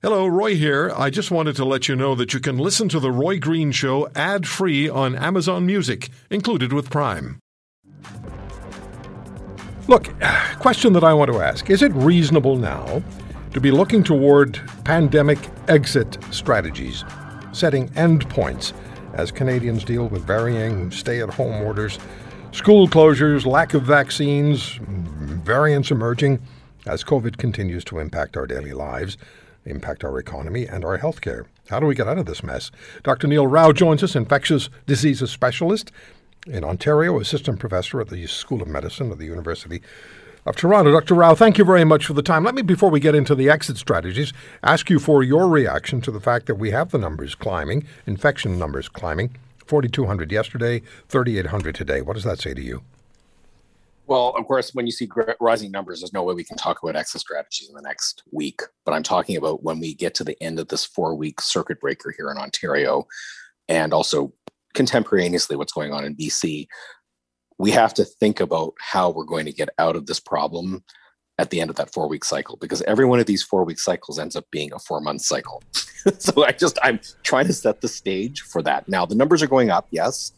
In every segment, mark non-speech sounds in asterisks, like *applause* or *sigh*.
Hello, Roy here. I just wanted to let you know that you can listen to The Roy Green Show ad free on Amazon Music, included with Prime. Look, *sighs* question that I want to ask Is it reasonable now to be looking toward pandemic exit strategies, setting endpoints as Canadians deal with varying stay at home orders, school closures, lack of vaccines, variants emerging as COVID continues to impact our daily lives? Impact our economy and our healthcare. How do we get out of this mess? Dr. Neil Rau joins us, infectious diseases specialist in Ontario, assistant professor at the School of Medicine at the University of Toronto. Dr. Rau, thank you very much for the time. Let me, before we get into the exit strategies, ask you for your reaction to the fact that we have the numbers climbing, infection numbers climbing. 4,200 yesterday, 3,800 today. What does that say to you? Well, of course, when you see rising numbers, there's no way we can talk about exit strategies in the next week. But I'm talking about when we get to the end of this four week circuit breaker here in Ontario, and also contemporaneously what's going on in BC, we have to think about how we're going to get out of this problem at the end of that four week cycle because every one of these four week cycles ends up being a four month cycle. *laughs* so I just, I'm trying to set the stage for that. Now, the numbers are going up, yes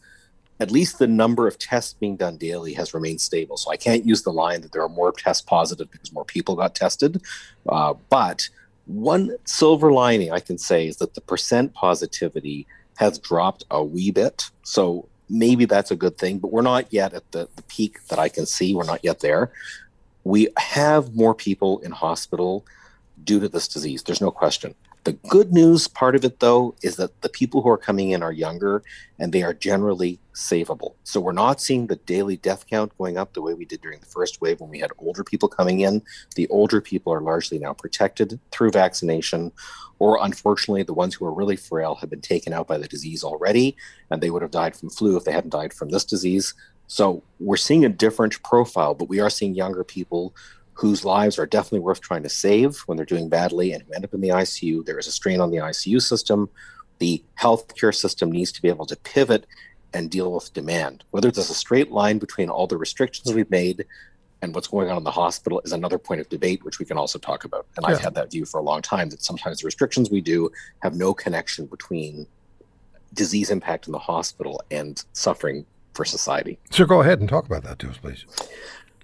at least the number of tests being done daily has remained stable. So I can't use the line that there are more tests positive because more people got tested. Uh, but one silver lining I can say is that the percent positivity has dropped a wee bit. So maybe that's a good thing, but we're not yet at the, the peak that I can see. We're not yet there. We have more people in hospital due to this disease. There's no question. The good news part of it, though, is that the people who are coming in are younger and they are generally savable. So we're not seeing the daily death count going up the way we did during the first wave when we had older people coming in. The older people are largely now protected through vaccination, or unfortunately, the ones who are really frail have been taken out by the disease already, and they would have died from flu if they hadn't died from this disease. So we're seeing a different profile, but we are seeing younger people whose lives are definitely worth trying to save when they're doing badly and who end up in the ICU. There is a strain on the ICU system. The healthcare system needs to be able to pivot and deal with demand. Whether there's a straight line between all the restrictions we've made and what's going on in the hospital is another point of debate, which we can also talk about. And yeah. I've had that view for a long time that sometimes the restrictions we do have no connection between disease impact in the hospital and suffering for society. So go ahead and talk about that to us, please.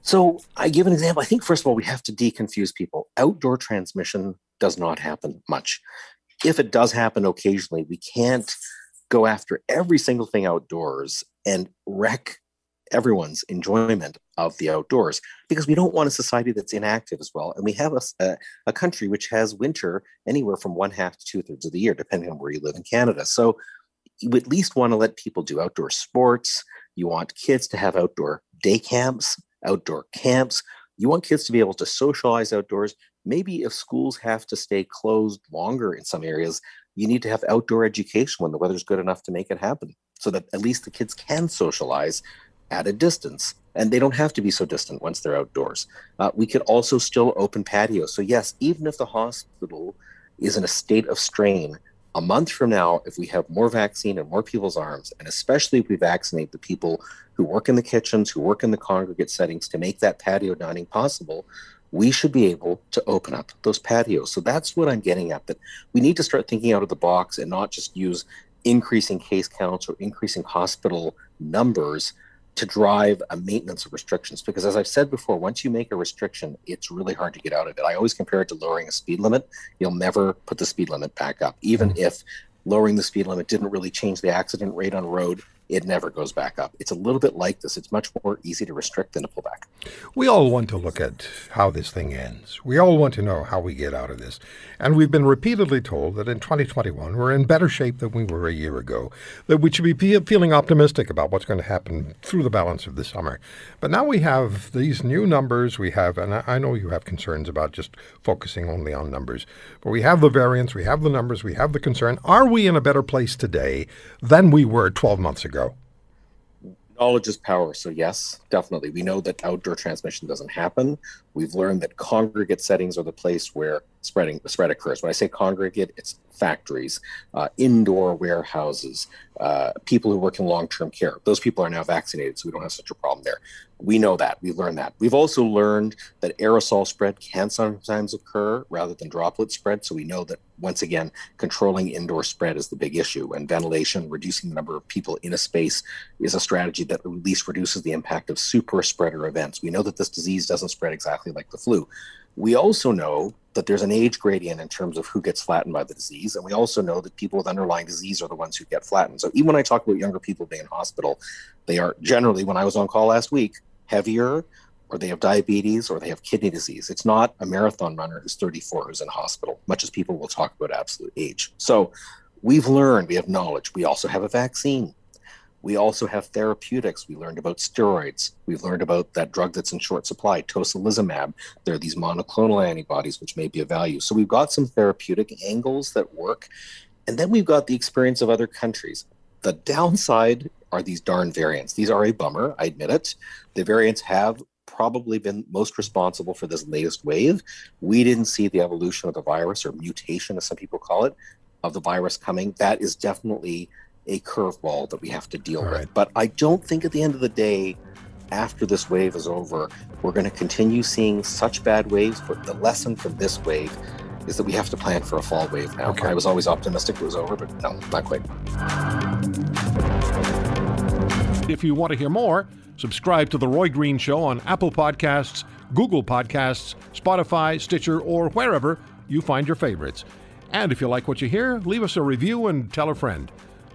So I give an example. I think first of all, we have to deconfuse people. Outdoor transmission does not happen much. If it does happen occasionally, we can't go after every single thing outdoors and wreck everyone's enjoyment of the outdoors because we don't want a society that's inactive as well. And we have a, a, country which has winter anywhere from one half to two thirds of the year, depending on where you live in Canada. So you at least want to let people do outdoor sports. You want kids to have outdoor day camps outdoor camps. You want kids to be able to socialize outdoors. Maybe if schools have to stay closed longer in some areas, you need to have outdoor education when the weather's good enough to make it happen so that at least the kids can socialize at a distance and they don't have to be so distant once they're outdoors. Uh, we could also still open patios. So, yes, even if the hospital is in a state of strain, a month from now, if we have more vaccine in more people's arms, and especially if we vaccinate the people who work in the kitchens, who work in the congregate settings to make that patio dining possible, we should be able to open up those patios. So that's what I'm getting at that we need to start thinking out of the box and not just use increasing case counts or increasing hospital numbers to drive a maintenance of restrictions because as i've said before once you make a restriction it's really hard to get out of it. I always compare it to lowering a speed limit. You'll never put the speed limit back up even mm-hmm. if lowering the speed limit didn't really change the accident rate on road it never goes back up. It's a little bit like this. It's much more easy to restrict than to pull back. We all want to look at how this thing ends. We all want to know how we get out of this. And we've been repeatedly told that in 2021 we're in better shape than we were a year ago, that we should be feeling optimistic about what's going to happen through the balance of the summer. But now we have these new numbers. We have, and I know you have concerns about just focusing only on numbers, but we have the variants, we have the numbers, we have the concern. Are we in a better place today than we were 12 months ago? Knowledge is power. So, yes, definitely. We know that outdoor transmission doesn't happen. We've learned that congregate settings are the place where spreading spread occurs. When I say congregate, it's factories, uh, indoor warehouses, uh, people who work in long-term care. Those people are now vaccinated, so we don't have such a problem there. We know that. We've learned that. We've also learned that aerosol spread can sometimes occur rather than droplet spread. So we know that once again, controlling indoor spread is the big issue, and ventilation, reducing the number of people in a space, is a strategy that at least reduces the impact of super spreader events. We know that this disease doesn't spread exactly like the flu. We also know that there's an age gradient in terms of who gets flattened by the disease. And we also know that people with underlying disease are the ones who get flattened. So even when I talk about younger people being in hospital, they are generally, when I was on call last week, heavier, or they have diabetes, or they have kidney disease. It's not a marathon runner who's 34 who's in hospital, much as people will talk about absolute age. So we've learned, we have knowledge. We also have a vaccine. We also have therapeutics. We learned about steroids. We've learned about that drug that's in short supply, tocilizumab. There are these monoclonal antibodies, which may be of value. So we've got some therapeutic angles that work. And then we've got the experience of other countries. The downside are these darn variants. These are a bummer, I admit it. The variants have probably been most responsible for this latest wave. We didn't see the evolution of the virus or mutation, as some people call it, of the virus coming. That is definitely a curveball that we have to deal All with. Right. But I don't think at the end of the day, after this wave is over, we're going to continue seeing such bad waves. But the lesson from this wave is that we have to plan for a fall wave now. Okay. I was always optimistic it was over, but no, not quite. If you want to hear more, subscribe to The Roy Green Show on Apple Podcasts, Google Podcasts, Spotify, Stitcher, or wherever you find your favorites. And if you like what you hear, leave us a review and tell a friend.